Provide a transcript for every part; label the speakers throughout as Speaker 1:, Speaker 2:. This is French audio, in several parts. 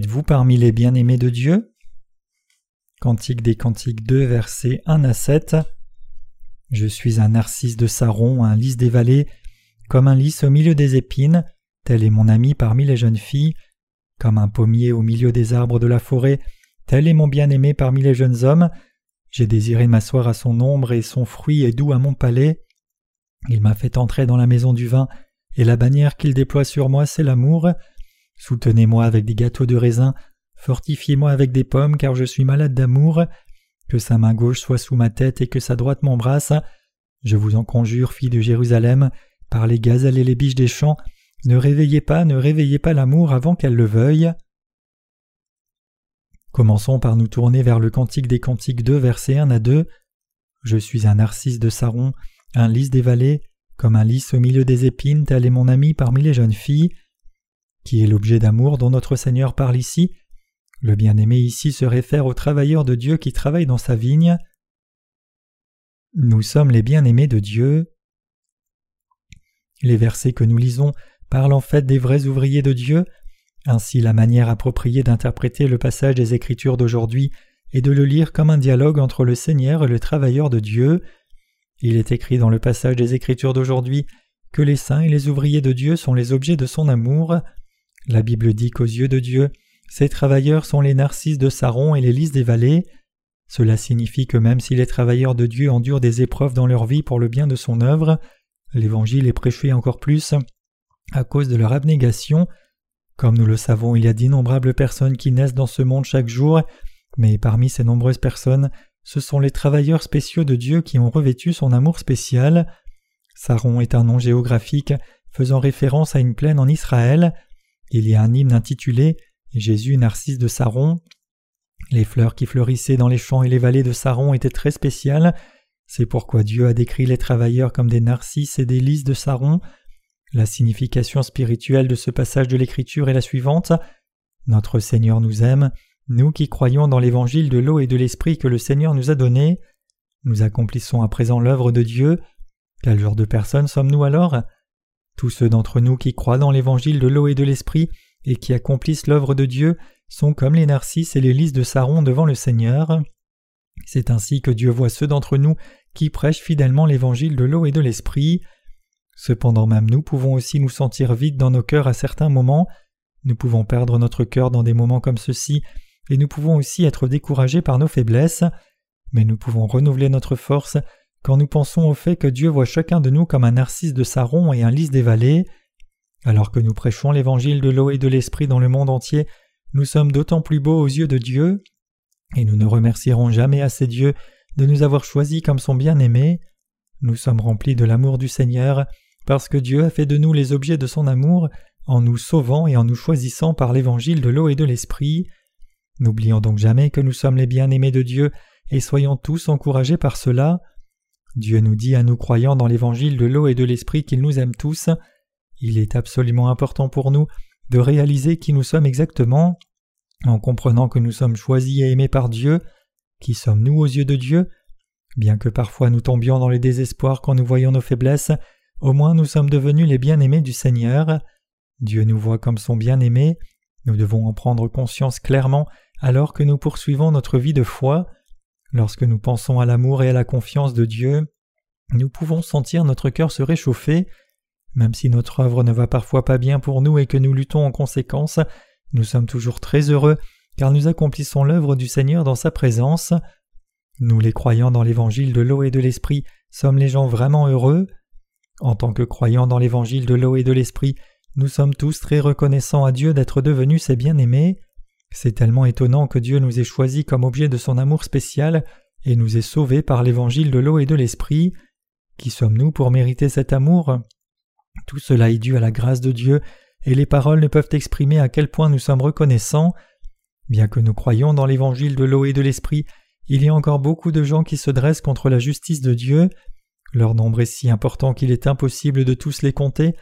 Speaker 1: Êtes-vous parmi les bien-aimés de Dieu? Cantique des Cantiques 2, versets 1 à 7. Je suis un narcisse de Saron, un lys des vallées, comme un lys au milieu des épines, tel est mon ami parmi les jeunes filles, comme un pommier au milieu des arbres de la forêt, tel est mon bien-aimé parmi les jeunes hommes. J'ai désiré m'asseoir à son ombre et son fruit est doux à mon palais. Il m'a fait entrer dans la maison du vin, et la bannière qu'il déploie sur moi, c'est l'amour. Soutenez-moi avec des gâteaux de raisin, fortifiez-moi avec des pommes, car je suis malade d'amour. Que sa main gauche soit sous ma tête et que sa droite m'embrasse. Je vous en conjure, fille de Jérusalem, par les gazelles et les biches des champs, ne réveillez pas, ne réveillez pas l'amour avant qu'elle le veuille. Commençons par nous tourner vers le Cantique des Cantiques 2, versets 1 à 2. Je suis un narcisse de Saron, un lys des vallées, comme un lys au milieu des épines, tel est mon ami parmi les jeunes filles qui est l'objet d'amour dont notre Seigneur parle ici. Le bien-aimé ici se réfère aux travailleurs de Dieu qui travaillent dans sa vigne. Nous sommes les bien-aimés de Dieu. Les versets que nous lisons parlent en fait des vrais ouvriers de Dieu. Ainsi la manière appropriée d'interpréter le passage des Écritures d'aujourd'hui est de le lire comme un dialogue entre le Seigneur et le travailleur de Dieu. Il est écrit dans le passage des Écritures d'aujourd'hui que les saints et les ouvriers de Dieu sont les objets de son amour. La Bible dit qu'aux yeux de Dieu, ces travailleurs sont les narcisses de Saron et les lys des vallées. Cela signifie que même si les travailleurs de Dieu endurent des épreuves dans leur vie pour le bien de son œuvre, l'Évangile est prêché encore plus à cause de leur abnégation. Comme nous le savons, il y a d'innombrables personnes qui naissent dans ce monde chaque jour, mais parmi ces nombreuses personnes, ce sont les travailleurs spéciaux de Dieu qui ont revêtu son amour spécial. Saron est un nom géographique faisant référence à une plaine en Israël. Il y a un hymne intitulé Jésus narcisse de Saron. Les fleurs qui fleurissaient dans les champs et les vallées de Saron étaient très spéciales. C'est pourquoi Dieu a décrit les travailleurs comme des narcisses et des lys de Saron. La signification spirituelle de ce passage de l'Écriture est la suivante. Notre Seigneur nous aime, nous qui croyons dans l'évangile de l'eau et de l'esprit que le Seigneur nous a donné. Nous accomplissons à présent l'œuvre de Dieu. Quel genre de personnes sommes-nous alors? Tous ceux d'entre nous qui croient dans l'évangile de l'eau et de l'esprit et qui accomplissent l'œuvre de Dieu sont comme les narcisses et les lys de Saron devant le Seigneur. C'est ainsi que Dieu voit ceux d'entre nous qui prêchent fidèlement l'évangile de l'eau et de l'esprit. Cependant même nous pouvons aussi nous sentir vides dans nos cœurs à certains moments, nous pouvons perdre notre cœur dans des moments comme ceux-ci, et nous pouvons aussi être découragés par nos faiblesses, mais nous pouvons renouveler notre force quand nous pensons au fait que Dieu voit chacun de nous comme un narcisse de Saron et un lys des vallées, alors que nous prêchons l'évangile de l'eau et de l'esprit dans le monde entier, nous sommes d'autant plus beaux aux yeux de Dieu, et nous ne remercierons jamais assez Dieu de nous avoir choisis comme son bien-aimé. Nous sommes remplis de l'amour du Seigneur, parce que Dieu a fait de nous les objets de son amour, en nous sauvant et en nous choisissant par l'évangile de l'eau et de l'esprit. N'oublions donc jamais que nous sommes les bien-aimés de Dieu, et soyons tous encouragés par cela. Dieu nous dit à nous croyant dans l'évangile de l'eau et de l'esprit qu'il nous aime tous. Il est absolument important pour nous de réaliser qui nous sommes exactement, en comprenant que nous sommes choisis et aimés par Dieu. Qui sommes-nous aux yeux de Dieu Bien que parfois nous tombions dans le désespoir quand nous voyons nos faiblesses, au moins nous sommes devenus les bien-aimés du Seigneur. Dieu nous voit comme son bien-aimé. Nous devons en prendre conscience clairement alors que nous poursuivons notre vie de foi. Lorsque nous pensons à l'amour et à la confiance de Dieu, nous pouvons sentir notre cœur se réchauffer. Même si notre œuvre ne va parfois pas bien pour nous et que nous luttons en conséquence, nous sommes toujours très heureux car nous accomplissons l'œuvre du Seigneur dans sa présence. Nous les croyants dans l'évangile de l'eau et de l'esprit sommes les gens vraiment heureux. En tant que croyants dans l'évangile de l'eau et de l'esprit, nous sommes tous très reconnaissants à Dieu d'être devenus ses bien-aimés. C'est tellement étonnant que Dieu nous ait choisis comme objet de son amour spécial et nous ait sauvés par l'évangile de l'eau et de l'esprit. Qui sommes-nous pour mériter cet amour? Tout cela est dû à la grâce de Dieu, et les paroles ne peuvent exprimer à quel point nous sommes reconnaissants. Bien que nous croyions dans l'évangile de l'eau et de l'esprit, il y a encore beaucoup de gens qui se dressent contre la justice de Dieu. Leur nombre est si important qu'il est impossible de tous les compter.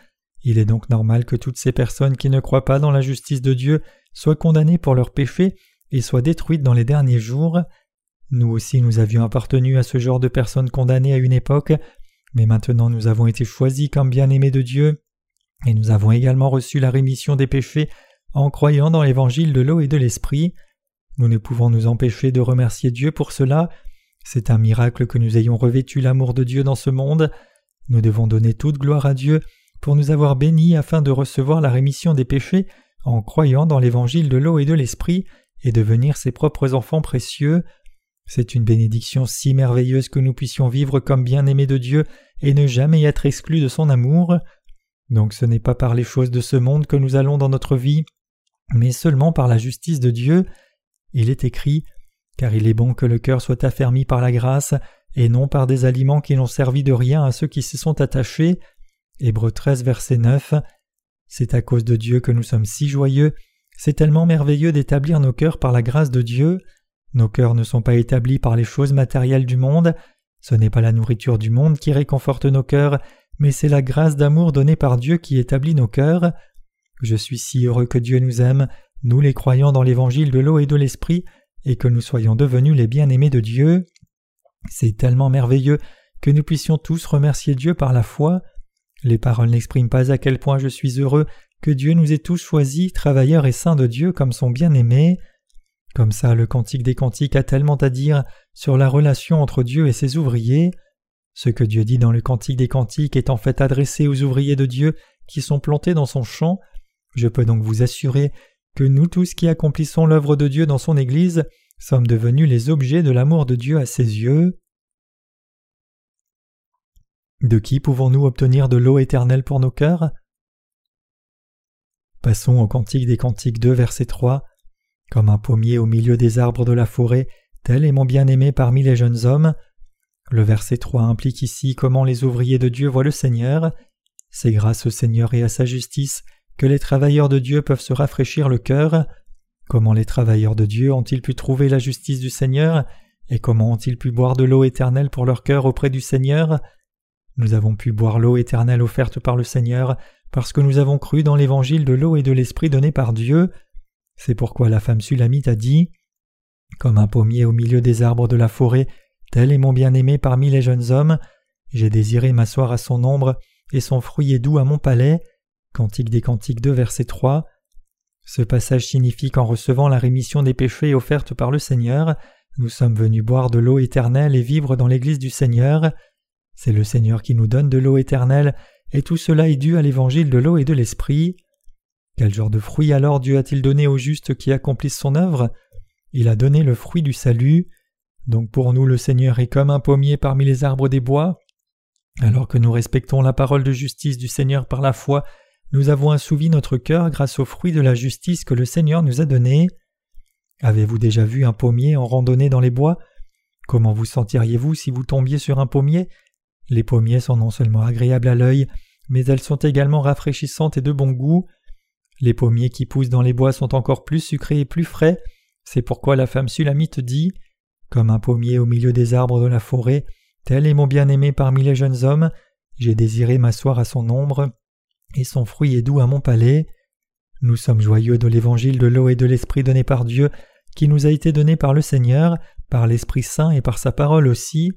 Speaker 1: Il est donc normal que toutes ces personnes qui ne croient pas dans la justice de Dieu soient condamnées pour leurs péchés et soient détruites dans les derniers jours. Nous aussi nous avions appartenu à ce genre de personnes condamnées à une époque, mais maintenant nous avons été choisis comme bien-aimés de Dieu, et nous avons également reçu la rémission des péchés en croyant dans l'évangile de l'eau et de l'esprit. Nous ne pouvons nous empêcher de remercier Dieu pour cela. C'est un miracle que nous ayons revêtu l'amour de Dieu dans ce monde. Nous devons donner toute gloire à Dieu pour nous avoir bénis afin de recevoir la rémission des péchés en croyant dans l'évangile de l'eau et de l'esprit et devenir ses propres enfants précieux. C'est une bénédiction si merveilleuse que nous puissions vivre comme bien-aimés de Dieu et ne jamais être exclus de son amour. Donc ce n'est pas par les choses de ce monde que nous allons dans notre vie, mais seulement par la justice de Dieu. Il est écrit Car il est bon que le cœur soit affermi par la grâce, et non par des aliments qui n'ont servi de rien à ceux qui s'y sont attachés. Hébreux 13, verset 9. C'est à cause de Dieu que nous sommes si joyeux, c'est tellement merveilleux d'établir nos cœurs par la grâce de Dieu. Nos cœurs ne sont pas établis par les choses matérielles du monde, ce n'est pas la nourriture du monde qui réconforte nos cœurs, mais c'est la grâce d'amour donnée par Dieu qui établit nos cœurs. Je suis si heureux que Dieu nous aime, nous les croyants dans l'évangile de l'eau et de l'esprit, et que nous soyons devenus les bien-aimés de Dieu. C'est tellement merveilleux que nous puissions tous remercier Dieu par la foi. Les paroles n'expriment pas à quel point je suis heureux que Dieu nous ait tous choisis, travailleurs et saints de Dieu comme son bien-aimé. Comme ça, le Cantique des Cantiques a tellement à dire sur la relation entre Dieu et ses ouvriers. Ce que Dieu dit dans le Cantique des Cantiques est en fait adressé aux ouvriers de Dieu qui sont plantés dans son champ. Je peux donc vous assurer que nous tous qui accomplissons l'œuvre de Dieu dans son Église sommes devenus les objets de l'amour de Dieu à ses yeux. De qui pouvons-nous obtenir de l'eau éternelle pour nos cœurs? Passons au Cantique des Cantiques 2, verset 3. Comme un pommier au milieu des arbres de la forêt, tel est mon bien-aimé parmi les jeunes hommes. Le verset 3 implique ici comment les ouvriers de Dieu voient le Seigneur. C'est grâce au Seigneur et à sa justice que les travailleurs de Dieu peuvent se rafraîchir le cœur. Comment les travailleurs de Dieu ont-ils pu trouver la justice du Seigneur? Et comment ont-ils pu boire de l'eau éternelle pour leur cœur auprès du Seigneur? Nous avons pu boire l'eau éternelle offerte par le Seigneur parce que nous avons cru dans l'évangile de l'eau et de l'esprit donné par Dieu. C'est pourquoi la femme sulamite a dit Comme un pommier au milieu des arbres de la forêt, tel est mon bien-aimé parmi les jeunes hommes. J'ai désiré m'asseoir à son ombre, et son fruit est doux à mon palais. Cantique des Cantiques 2, verset 3. Ce passage signifie qu'en recevant la rémission des péchés offerte par le Seigneur, nous sommes venus boire de l'eau éternelle et vivre dans l'Église du Seigneur. C'est le Seigneur qui nous donne de l'eau éternelle, et tout cela est dû à l'évangile de l'eau et de l'esprit. Quel genre de fruit alors Dieu a-t-il donné aux justes qui accomplissent son œuvre? Il a donné le fruit du salut. Donc pour nous le Seigneur est comme un pommier parmi les arbres des bois. Alors que nous respectons la parole de justice du Seigneur par la foi, nous avons assouvi notre cœur grâce au fruit de la justice que le Seigneur nous a donné. Avez-vous déjà vu un pommier en randonnée dans les bois? Comment vous sentiriez-vous si vous tombiez sur un pommier? Les pommiers sont non seulement agréables à l'œil, mais elles sont également rafraîchissantes et de bon goût. Les pommiers qui poussent dans les bois sont encore plus sucrés et plus frais, c'est pourquoi la femme sulamite dit Comme un pommier au milieu des arbres de la forêt, tel est mon bien-aimé parmi les jeunes hommes, j'ai désiré m'asseoir à son ombre, et son fruit est doux à mon palais. Nous sommes joyeux de l'évangile de l'eau et de l'esprit donné par Dieu, qui nous a été donné par le Seigneur, par l'Esprit Saint et par sa parole aussi.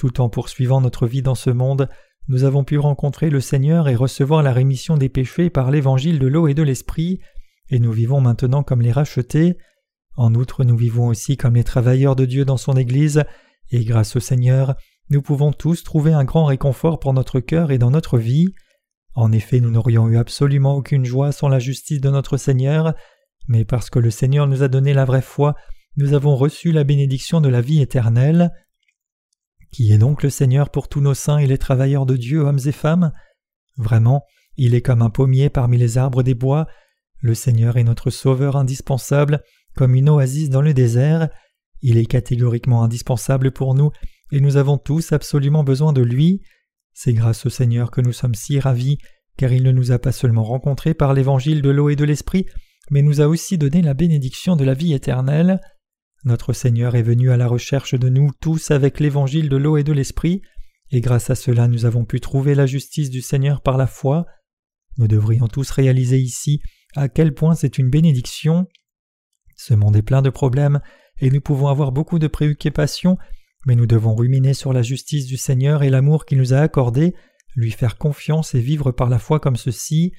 Speaker 1: Tout en poursuivant notre vie dans ce monde, nous avons pu rencontrer le Seigneur et recevoir la rémission des péchés par l'évangile de l'eau et de l'esprit, et nous vivons maintenant comme les rachetés. En outre, nous vivons aussi comme les travailleurs de Dieu dans son Église, et grâce au Seigneur, nous pouvons tous trouver un grand réconfort pour notre cœur et dans notre vie. En effet, nous n'aurions eu absolument aucune joie sans la justice de notre Seigneur, mais parce que le Seigneur nous a donné la vraie foi, nous avons reçu la bénédiction de la vie éternelle. Qui est donc le Seigneur pour tous nos saints et les travailleurs de Dieu, hommes et femmes? Vraiment, il est comme un pommier parmi les arbres des bois. Le Seigneur est notre Sauveur indispensable, comme une oasis dans le désert. Il est catégoriquement indispensable pour nous, et nous avons tous absolument besoin de lui. C'est grâce au Seigneur que nous sommes si ravis, car il ne nous a pas seulement rencontrés par l'évangile de l'eau et de l'esprit, mais nous a aussi donné la bénédiction de la vie éternelle. Notre Seigneur est venu à la recherche de nous tous avec l'évangile de l'eau et de l'esprit, et grâce à cela nous avons pu trouver la justice du Seigneur par la foi. Nous devrions tous réaliser ici à quel point c'est une bénédiction. Ce monde est plein de problèmes, et nous pouvons avoir beaucoup de préoccupations, mais nous devons ruminer sur la justice du Seigneur et l'amour qu'il nous a accordé, lui faire confiance et vivre par la foi comme ceci.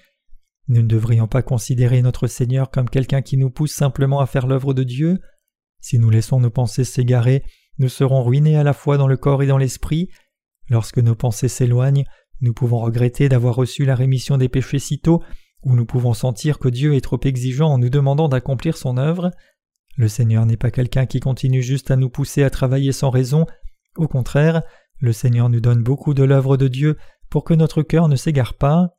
Speaker 1: Nous ne devrions pas considérer notre Seigneur comme quelqu'un qui nous pousse simplement à faire l'œuvre de Dieu. Si nous laissons nos pensées s'égarer, nous serons ruinés à la fois dans le corps et dans l'esprit. Lorsque nos pensées s'éloignent, nous pouvons regretter d'avoir reçu la rémission des péchés si tôt, ou nous pouvons sentir que Dieu est trop exigeant en nous demandant d'accomplir son œuvre. Le Seigneur n'est pas quelqu'un qui continue juste à nous pousser à travailler sans raison, au contraire, le Seigneur nous donne beaucoup de l'œuvre de Dieu pour que notre cœur ne s'égare pas.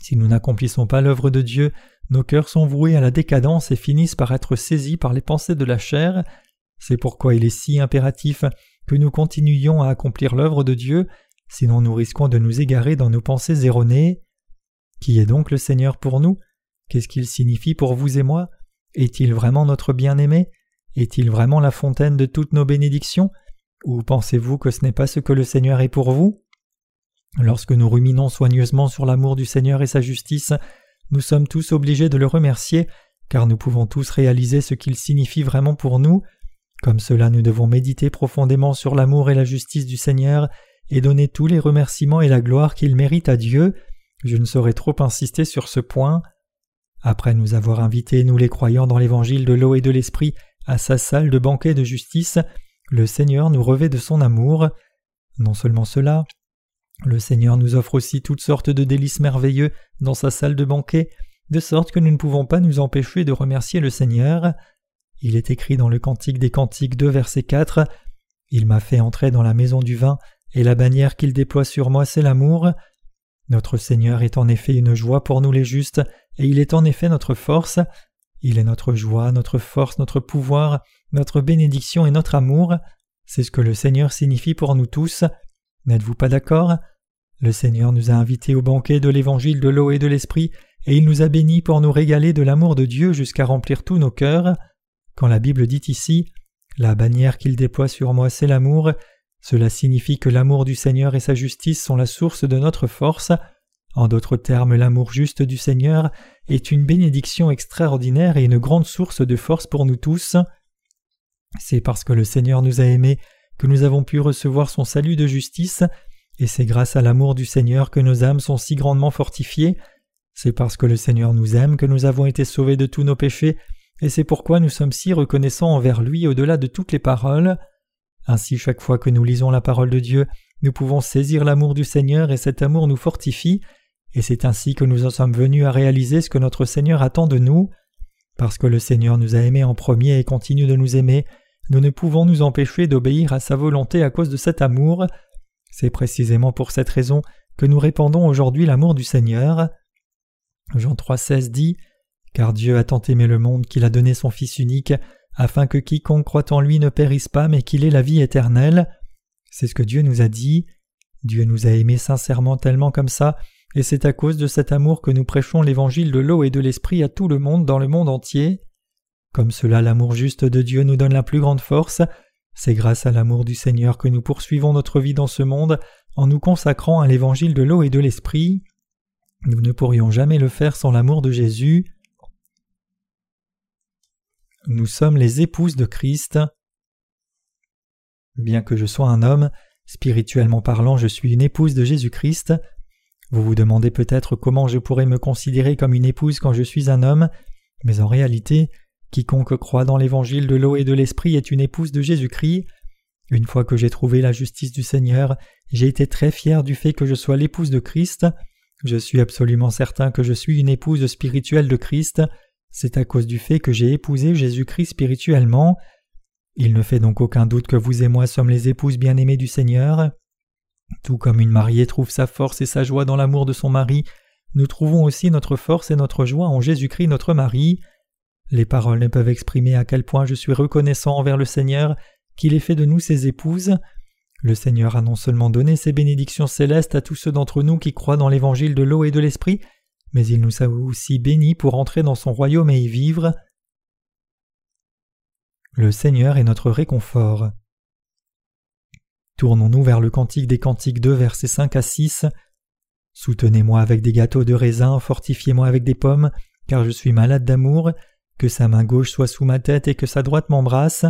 Speaker 1: Si nous n'accomplissons pas l'œuvre de Dieu, nos cœurs sont voués à la décadence et finissent par être saisis par les pensées de la chair. C'est pourquoi il est si impératif que nous continuions à accomplir l'œuvre de Dieu, sinon nous risquons de nous égarer dans nos pensées erronées. Qui est donc le Seigneur pour nous? Qu'est-ce qu'il signifie pour vous et moi? Est-il vraiment notre bien-aimé? Est-il vraiment la fontaine de toutes nos bénédictions? Ou pensez-vous que ce n'est pas ce que le Seigneur est pour vous? Lorsque nous ruminons soigneusement sur l'amour du Seigneur et sa justice, nous sommes tous obligés de le remercier, car nous pouvons tous réaliser ce qu'il signifie vraiment pour nous. Comme cela, nous devons méditer profondément sur l'amour et la justice du Seigneur et donner tous les remerciements et la gloire qu'il mérite à Dieu. Je ne saurais trop insister sur ce point. Après nous avoir invités, nous les croyants, dans l'évangile de l'eau et de l'esprit, à sa salle de banquet de justice, le Seigneur nous revêt de son amour. Non seulement cela, le Seigneur nous offre aussi toutes sortes de délices merveilleux dans sa salle de banquet, de sorte que nous ne pouvons pas nous empêcher de remercier le Seigneur. Il est écrit dans le Cantique des Cantiques 2 verset 4 Il m'a fait entrer dans la maison du vin, et la bannière qu'il déploie sur moi c'est l'amour. Notre Seigneur est en effet une joie pour nous les justes, et il est en effet notre force. Il est notre joie, notre force, notre pouvoir, notre bénédiction et notre amour. C'est ce que le Seigneur signifie pour nous tous. N'êtes-vous pas d'accord? Le Seigneur nous a invités au banquet de l'évangile de l'eau et de l'esprit, et il nous a bénis pour nous régaler de l'amour de Dieu jusqu'à remplir tous nos cœurs. Quand la Bible dit ici La bannière qu'il déploie sur moi, c'est l'amour, cela signifie que l'amour du Seigneur et sa justice sont la source de notre force. En d'autres termes, l'amour juste du Seigneur est une bénédiction extraordinaire et une grande source de force pour nous tous. C'est parce que le Seigneur nous a aimés que nous avons pu recevoir son salut de justice, et c'est grâce à l'amour du Seigneur que nos âmes sont si grandement fortifiées. C'est parce que le Seigneur nous aime que nous avons été sauvés de tous nos péchés, et c'est pourquoi nous sommes si reconnaissants envers lui au-delà de toutes les paroles. Ainsi chaque fois que nous lisons la parole de Dieu, nous pouvons saisir l'amour du Seigneur et cet amour nous fortifie, et c'est ainsi que nous en sommes venus à réaliser ce que notre Seigneur attend de nous. Parce que le Seigneur nous a aimés en premier et continue de nous aimer, nous ne pouvons nous empêcher d'obéir à sa volonté à cause de cet amour. C'est précisément pour cette raison que nous répandons aujourd'hui l'amour du Seigneur. Jean 3,16 dit Car Dieu a tant aimé le monde qu'il a donné son Fils unique, afin que quiconque croit en lui ne périsse pas, mais qu'il ait la vie éternelle. C'est ce que Dieu nous a dit. Dieu nous a aimés sincèrement tellement comme ça, et c'est à cause de cet amour que nous prêchons l'évangile de l'eau et de l'esprit à tout le monde dans le monde entier. Comme cela l'amour juste de Dieu nous donne la plus grande force, c'est grâce à l'amour du Seigneur que nous poursuivons notre vie dans ce monde en nous consacrant à l'évangile de l'eau et de l'esprit. Nous ne pourrions jamais le faire sans l'amour de Jésus. Nous sommes les épouses de Christ. Bien que je sois un homme, spirituellement parlant, je suis une épouse de Jésus-Christ. Vous vous demandez peut-être comment je pourrais me considérer comme une épouse quand je suis un homme, mais en réalité, Quiconque croit dans l'évangile de l'eau et de l'esprit est une épouse de Jésus-Christ. Une fois que j'ai trouvé la justice du Seigneur, j'ai été très fier du fait que je sois l'épouse de Christ. Je suis absolument certain que je suis une épouse spirituelle de Christ. C'est à cause du fait que j'ai épousé Jésus-Christ spirituellement. Il ne fait donc aucun doute que vous et moi sommes les épouses bien-aimées du Seigneur. Tout comme une mariée trouve sa force et sa joie dans l'amour de son mari, nous trouvons aussi notre force et notre joie en Jésus-Christ notre mari. Les paroles ne peuvent exprimer à quel point je suis reconnaissant envers le Seigneur qu'il ait fait de nous ses épouses. Le Seigneur a non seulement donné ses bénédictions célestes à tous ceux d'entre nous qui croient dans l'évangile de l'eau et de l'esprit, mais il nous a aussi bénis pour entrer dans son royaume et y vivre. Le Seigneur est notre réconfort. Tournons-nous vers le Cantique des Cantiques 2, versets 5 à 6. Soutenez-moi avec des gâteaux de raisin, fortifiez-moi avec des pommes, car je suis malade d'amour que sa main gauche soit sous ma tête et que sa droite m'embrasse.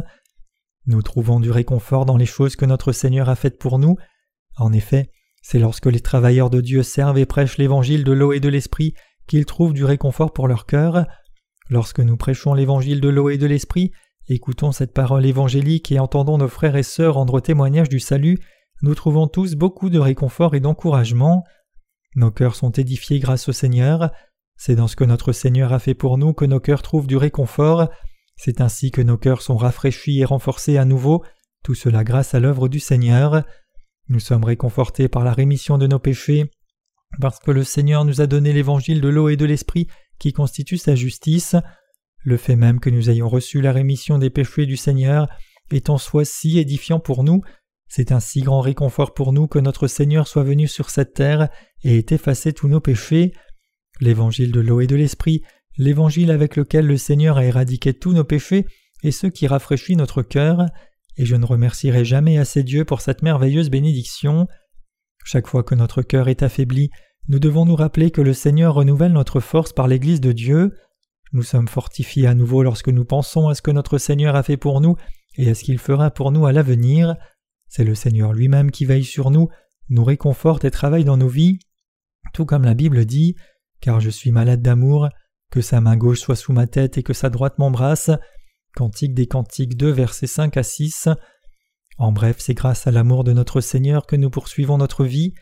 Speaker 1: Nous trouvons du réconfort dans les choses que notre Seigneur a faites pour nous. En effet, c'est lorsque les travailleurs de Dieu servent et prêchent l'évangile de l'eau et de l'esprit qu'ils trouvent du réconfort pour leur cœur. Lorsque nous prêchons l'évangile de l'eau et de l'esprit, écoutons cette parole évangélique et entendons nos frères et sœurs rendre témoignage du salut, nous trouvons tous beaucoup de réconfort et d'encouragement. Nos cœurs sont édifiés grâce au Seigneur. C'est dans ce que notre Seigneur a fait pour nous que nos cœurs trouvent du réconfort. C'est ainsi que nos cœurs sont rafraîchis et renforcés à nouveau, tout cela grâce à l'œuvre du Seigneur. Nous sommes réconfortés par la rémission de nos péchés, parce que le Seigneur nous a donné l'évangile de l'eau et de l'esprit qui constitue sa justice. Le fait même que nous ayons reçu la rémission des péchés du Seigneur est en soi si édifiant pour nous, c'est un si grand réconfort pour nous que notre Seigneur soit venu sur cette terre et ait effacé tous nos péchés. L'évangile de l'eau et de l'esprit, l'évangile avec lequel le Seigneur a éradiqué tous nos péchés, et ce qui rafraîchit notre cœur, et je ne remercierai jamais assez Dieu pour cette merveilleuse bénédiction. Chaque fois que notre cœur est affaibli, nous devons nous rappeler que le Seigneur renouvelle notre force par l'Église de Dieu. Nous sommes fortifiés à nouveau lorsque nous pensons à ce que notre Seigneur a fait pour nous et à ce qu'il fera pour nous à l'avenir. C'est le Seigneur lui-même qui veille sur nous, nous réconforte et travaille dans nos vies, tout comme la Bible dit, car je suis malade d'amour, que sa main gauche soit sous ma tête et que sa droite m'embrasse. Cantique des Cantiques 2, versets 5 à 6. En bref, c'est grâce à l'amour de notre Seigneur que nous poursuivons notre vie.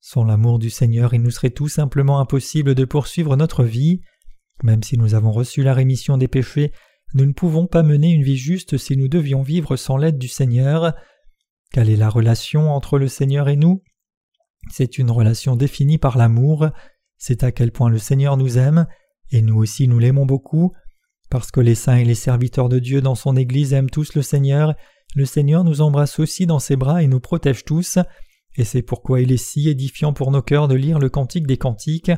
Speaker 1: Sans l'amour du Seigneur, il nous serait tout simplement impossible de poursuivre notre vie. Même si nous avons reçu la rémission des péchés, nous ne pouvons pas mener une vie juste si nous devions vivre sans l'aide du Seigneur. Quelle est la relation entre le Seigneur et nous? C'est une relation définie par l'amour, c'est à quel point le Seigneur nous aime, et nous aussi nous l'aimons beaucoup. Parce que les saints et les serviteurs de Dieu dans son Église aiment tous le Seigneur, le Seigneur nous embrasse aussi dans ses bras et nous protège tous, et c'est pourquoi il est si édifiant pour nos cœurs de lire le Cantique des Cantiques.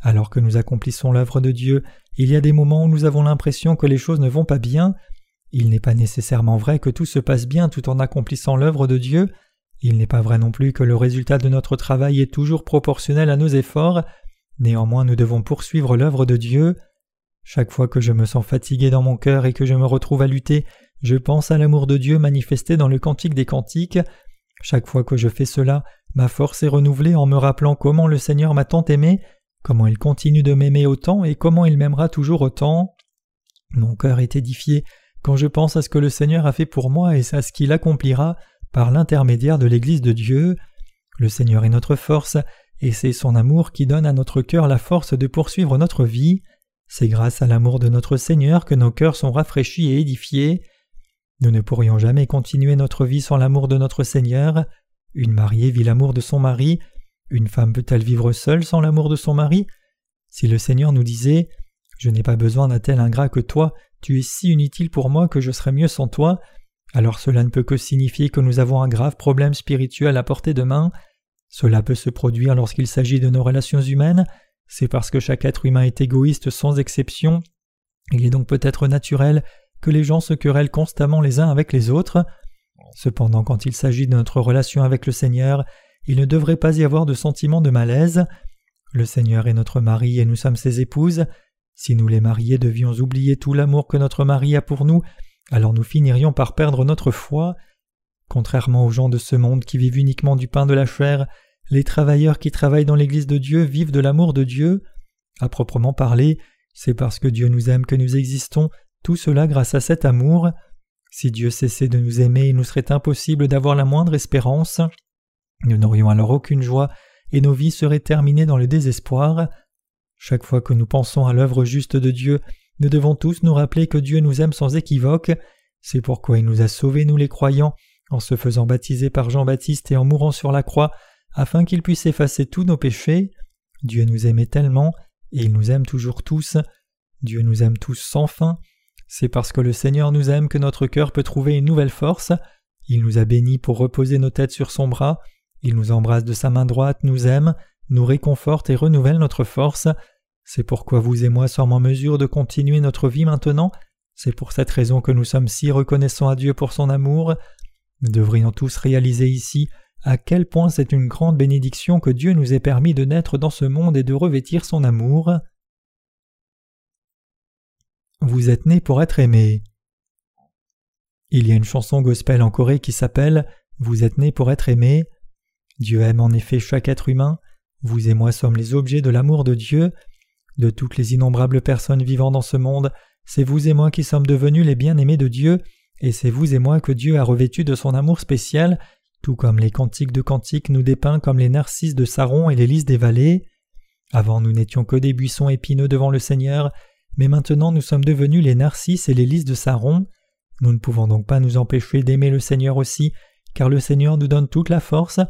Speaker 1: Alors que nous accomplissons l'œuvre de Dieu, il y a des moments où nous avons l'impression que les choses ne vont pas bien. Il n'est pas nécessairement vrai que tout se passe bien tout en accomplissant l'œuvre de Dieu. Il n'est pas vrai non plus que le résultat de notre travail est toujours proportionnel à nos efforts. Néanmoins, nous devons poursuivre l'œuvre de Dieu. Chaque fois que je me sens fatigué dans mon cœur et que je me retrouve à lutter, je pense à l'amour de Dieu manifesté dans le Cantique des Cantiques. Chaque fois que je fais cela, ma force est renouvelée en me rappelant comment le Seigneur m'a tant aimé, comment il continue de m'aimer autant et comment il m'aimera toujours autant. Mon cœur est édifié quand je pense à ce que le Seigneur a fait pour moi et à ce qu'il accomplira par l'intermédiaire de l'Église de Dieu. Le Seigneur est notre force, et c'est son amour qui donne à notre cœur la force de poursuivre notre vie. C'est grâce à l'amour de notre Seigneur que nos cœurs sont rafraîchis et édifiés. Nous ne pourrions jamais continuer notre vie sans l'amour de notre Seigneur. Une mariée vit l'amour de son mari. Une femme peut-elle vivre seule sans l'amour de son mari? Si le Seigneur nous disait Je n'ai pas besoin d'un tel ingrat que toi, tu es si inutile pour moi que je serais mieux sans toi, alors cela ne peut que signifier que nous avons un grave problème spirituel à portée de main. Cela peut se produire lorsqu'il s'agit de nos relations humaines, c'est parce que chaque être humain est égoïste sans exception. Il est donc peut-être naturel que les gens se querellent constamment les uns avec les autres. Cependant, quand il s'agit de notre relation avec le Seigneur, il ne devrait pas y avoir de sentiment de malaise. Le Seigneur est notre mari et nous sommes ses épouses. Si nous les mariés devions oublier tout l'amour que notre mari a pour nous, alors nous finirions par perdre notre foi. Contrairement aux gens de ce monde qui vivent uniquement du pain de la chair, les travailleurs qui travaillent dans l'Église de Dieu vivent de l'amour de Dieu. À proprement parler, c'est parce que Dieu nous aime que nous existons, tout cela grâce à cet amour. Si Dieu cessait de nous aimer, il nous serait impossible d'avoir la moindre espérance. Nous n'aurions alors aucune joie et nos vies seraient terminées dans le désespoir. Chaque fois que nous pensons à l'œuvre juste de Dieu, nous devons tous nous rappeler que Dieu nous aime sans équivoque. C'est pourquoi il nous a sauvés, nous les croyants, en se faisant baptiser par Jean-Baptiste et en mourant sur la croix, afin qu'il puisse effacer tous nos péchés. Dieu nous aimait tellement, et il nous aime toujours tous. Dieu nous aime tous sans fin. C'est parce que le Seigneur nous aime que notre cœur peut trouver une nouvelle force. Il nous a bénis pour reposer nos têtes sur son bras. Il nous embrasse de sa main droite, nous aime, nous réconforte et renouvelle notre force. C'est pourquoi vous et moi sommes en mesure de continuer notre vie maintenant. C'est pour cette raison que nous sommes si reconnaissants à Dieu pour son amour. Nous devrions tous réaliser ici à quel point c'est une grande bénédiction que Dieu nous ait permis de naître dans ce monde et de revêtir son amour. Vous êtes né pour être aimé. Il y a une chanson gospel en Corée qui s'appelle Vous êtes né pour être aimé. Dieu aime en effet chaque être humain. Vous et moi sommes les objets de l'amour de Dieu. de toutes les innombrables personnes vivant dans ce monde, c'est vous et moi qui sommes devenus les bien-aimés de Dieu, et c'est vous et moi que Dieu a revêtus de son amour spécial, tout comme les cantiques de cantiques nous dépeint comme les narcisses de Saron et les lys des vallées. Avant nous n'étions que des buissons épineux devant le Seigneur, mais maintenant nous sommes devenus les narcisses et les lys de Saron. Nous ne pouvons donc pas nous empêcher d'aimer le Seigneur aussi, car le Seigneur nous donne toute la force,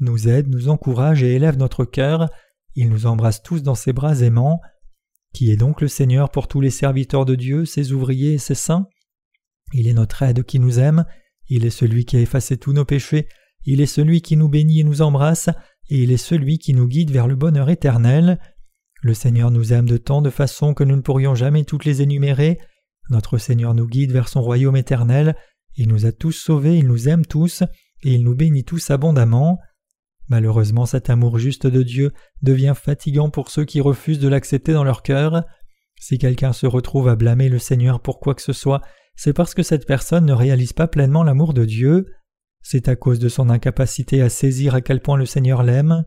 Speaker 1: nous aide, nous encourage et élève notre cœur, il nous embrasse tous dans ses bras aimants. Qui est donc le Seigneur pour tous les serviteurs de Dieu, ses ouvriers et ses saints? Il est notre aide qui nous aime, il est celui qui a effacé tous nos péchés, il est celui qui nous bénit et nous embrasse, et il est celui qui nous guide vers le bonheur éternel. Le Seigneur nous aime de tant de façons que nous ne pourrions jamais toutes les énumérer. Notre Seigneur nous guide vers son royaume éternel, il nous a tous sauvés, il nous aime tous, et il nous bénit tous abondamment. Malheureusement cet amour juste de Dieu devient fatigant pour ceux qui refusent de l'accepter dans leur cœur. Si quelqu'un se retrouve à blâmer le Seigneur pour quoi que ce soit, c'est parce que cette personne ne réalise pas pleinement l'amour de Dieu. C'est à cause de son incapacité à saisir à quel point le Seigneur l'aime.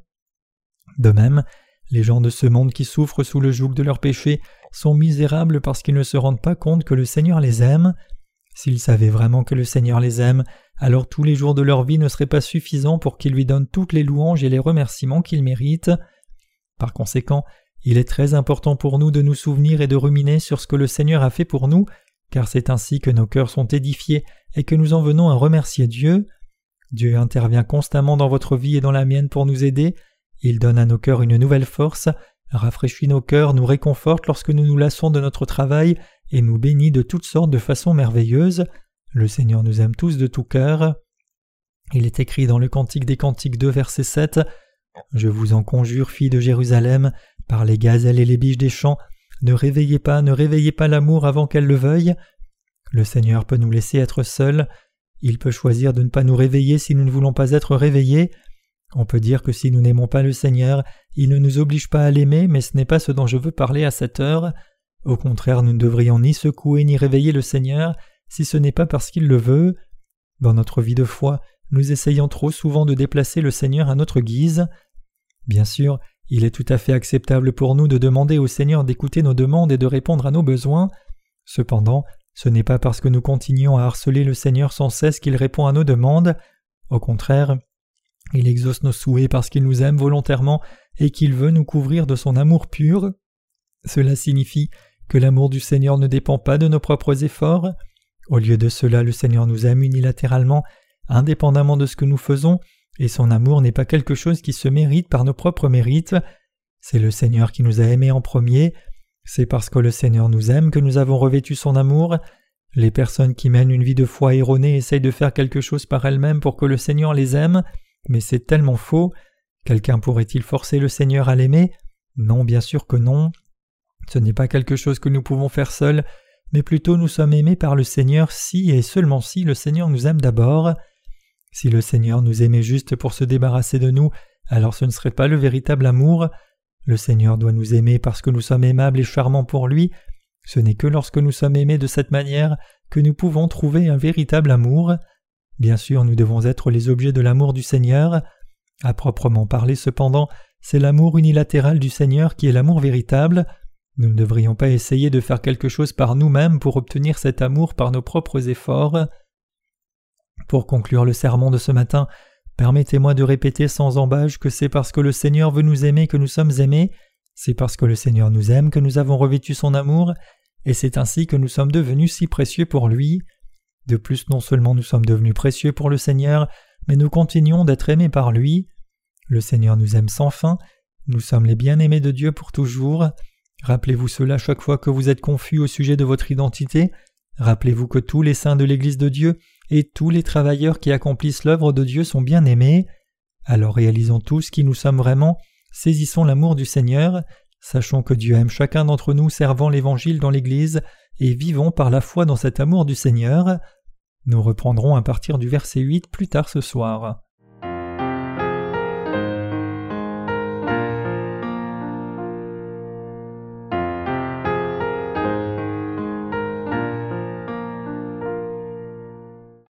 Speaker 1: De même, les gens de ce monde qui souffrent sous le joug de leurs péchés sont misérables parce qu'ils ne se rendent pas compte que le Seigneur les aime. S'ils savaient vraiment que le Seigneur les aime, alors tous les jours de leur vie ne seraient pas suffisants pour qu'ils lui donnent toutes les louanges et les remerciements qu'ils méritent. Par conséquent, il est très important pour nous de nous souvenir et de ruminer sur ce que le Seigneur a fait pour nous, car c'est ainsi que nos cœurs sont édifiés et que nous en venons à remercier Dieu. Dieu intervient constamment dans votre vie et dans la mienne pour nous aider, il donne à nos cœurs une nouvelle force, rafraîchit nos cœurs, nous réconforte lorsque nous nous lassons de notre travail et nous bénit de toutes sortes de façons merveilleuses. Le Seigneur nous aime tous de tout cœur. Il est écrit dans le Cantique des Cantiques 2, verset 7 Je vous en conjure, filles de Jérusalem, par les gazelles et les biches des champs, ne réveillez pas, ne réveillez pas l'amour avant qu'elle le veuille. Le Seigneur peut nous laisser être seuls. Il peut choisir de ne pas nous réveiller si nous ne voulons pas être réveillés. On peut dire que si nous n'aimons pas le Seigneur, il ne nous oblige pas à l'aimer, mais ce n'est pas ce dont je veux parler à cette heure. Au contraire, nous ne devrions ni secouer ni réveiller le Seigneur, si ce n'est pas parce qu'il le veut. Dans notre vie de foi, nous essayons trop souvent de déplacer le Seigneur à notre guise. Bien sûr, il est tout à fait acceptable pour nous de demander au Seigneur d'écouter nos demandes et de répondre à nos besoins. Cependant, ce n'est pas parce que nous continuons à harceler le Seigneur sans cesse qu'il répond à nos demandes. Au contraire, il exauce nos souhaits parce qu'il nous aime volontairement et qu'il veut nous couvrir de son amour pur. Cela signifie que l'amour du Seigneur ne dépend pas de nos propres efforts. Au lieu de cela, le Seigneur nous aime unilatéralement, indépendamment de ce que nous faisons, et son amour n'est pas quelque chose qui se mérite par nos propres mérites. C'est le Seigneur qui nous a aimés en premier. C'est parce que le Seigneur nous aime que nous avons revêtu son amour. Les personnes qui mènent une vie de foi erronée essayent de faire quelque chose par elles-mêmes pour que le Seigneur les aime, mais c'est tellement faux. Quelqu'un pourrait-il forcer le Seigneur à l'aimer? Non, bien sûr que non. Ce n'est pas quelque chose que nous pouvons faire seuls, mais plutôt nous sommes aimés par le Seigneur si et seulement si le Seigneur nous aime d'abord. Si le Seigneur nous aimait juste pour se débarrasser de nous, alors ce ne serait pas le véritable amour. Le Seigneur doit nous aimer parce que nous sommes aimables et charmants pour lui. Ce n'est que lorsque nous sommes aimés de cette manière que nous pouvons trouver un véritable amour. Bien sûr, nous devons être les objets de l'amour du Seigneur. À proprement parler cependant, c'est l'amour unilatéral du Seigneur qui est l'amour véritable. Nous ne devrions pas essayer de faire quelque chose par nous-mêmes pour obtenir cet amour par nos propres efforts. Pour conclure le sermon de ce matin, permettez-moi de répéter sans embâche que c'est parce que le Seigneur veut nous aimer que nous sommes aimés, c'est parce que le Seigneur nous aime que nous avons revêtu son amour, et c'est ainsi que nous sommes devenus si précieux pour lui. De plus, non seulement nous sommes devenus précieux pour le Seigneur, mais nous continuons d'être aimés par lui. Le Seigneur nous aime sans fin, nous sommes les bien-aimés de Dieu pour toujours. Rappelez-vous cela chaque fois que vous êtes confus au sujet de votre identité. Rappelez-vous que tous les saints de l'Église de Dieu et tous les travailleurs qui accomplissent l'œuvre de Dieu sont bien aimés. Alors réalisons tous qui nous sommes vraiment, saisissons l'amour du Seigneur, sachons que Dieu aime chacun d'entre nous servant l'Évangile dans l'Église, et vivons par la foi dans cet amour du Seigneur. Nous reprendrons à partir du verset 8 plus tard ce soir.